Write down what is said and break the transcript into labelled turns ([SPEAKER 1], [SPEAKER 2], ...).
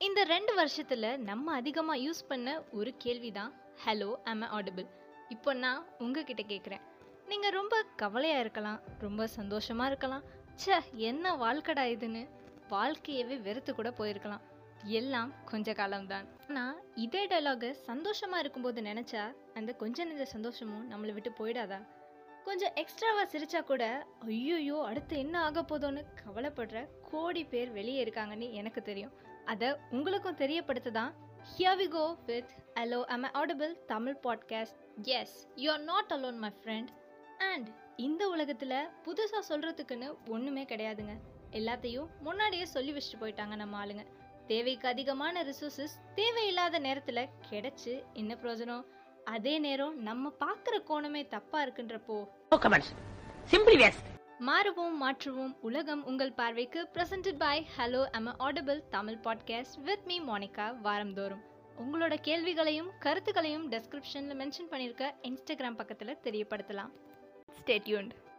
[SPEAKER 1] இந்த ரெண்டு வருஷத்தில் நம்ம அதிகமாக யூஸ் பண்ண ஒரு கேள்வி தான் ஹலோ ஆம் ஆடிபிள் இப்போ நான் உங்ககிட்ட கேட்குறேன் நீங்கள் ரொம்ப கவலையாக இருக்கலாம் ரொம்ப சந்தோஷமாக இருக்கலாம். ச்சே என்ன வாழ்க்கடா இதுன்னு வாழ்க்கையவே வெறுத்து கூட போயிருக்கலாம். எல்லாம் கொஞ்ச காலம்தான். ஆனால் இதே டைலாக சந்தோஷமாக இருக்கும்போது நினச்சா அந்த கொஞ்ச நெஞ்ச சந்தோஷமும் நம்மளை விட்டு போயிடாதா? கொஞ்சம் எக்ஸ்ட்ராவாக சிரிச்சா கூட ஐயோயோ அடுத்து என்ன ஆக போதோன்னு கவலைப்படுற கோடி பேர் வெளியே இருக்காங்கன்னு எனக்கு தெரியும். அதை உங்களுக்கும் தெரியப்படுத்துதான் here we go with hello am audible Tamil podcast yes you are not alone my friend and இந்த உலகத்தில் புதுசாக சொல்கிறதுக்குன்னு ஒன்றுமே கிடையாதுங்க. எல்லாத்தையும் முன்னாடியே சொல்லி வச்சுட்டு போயிட்டாங்க நம்ம ஆளுங்க. தேவைக்கு அதிகமான ரிசோர்ஸஸ் தேவையில்லாத நேரத்தில் கிடைச்சி என்ன பிரயோஜனம்? அதே நேரம் நம்ம பார்க்குற கோணமே தப்பாக இருக்குன்றப்போ.
[SPEAKER 2] சிம்பிள் வேஸ்ட்
[SPEAKER 1] மாறுவோம் மாற்றுவோம் உலகம் உங்கள் பார்வைக்கு presented by hello am audible Tamil podcast with me Monika. வாரந்தோறும் உங்களோட கேள்விகளையும் கருத்துக்களையும் டெஸ்கிரிப்ஷனில் மென்ஷன் பண்ணியிருக்க இன்ஸ்டாகிராம் பக்கத்தில் தெரியப்படுத்தலாம். ஸ்டேட்யூன்ட்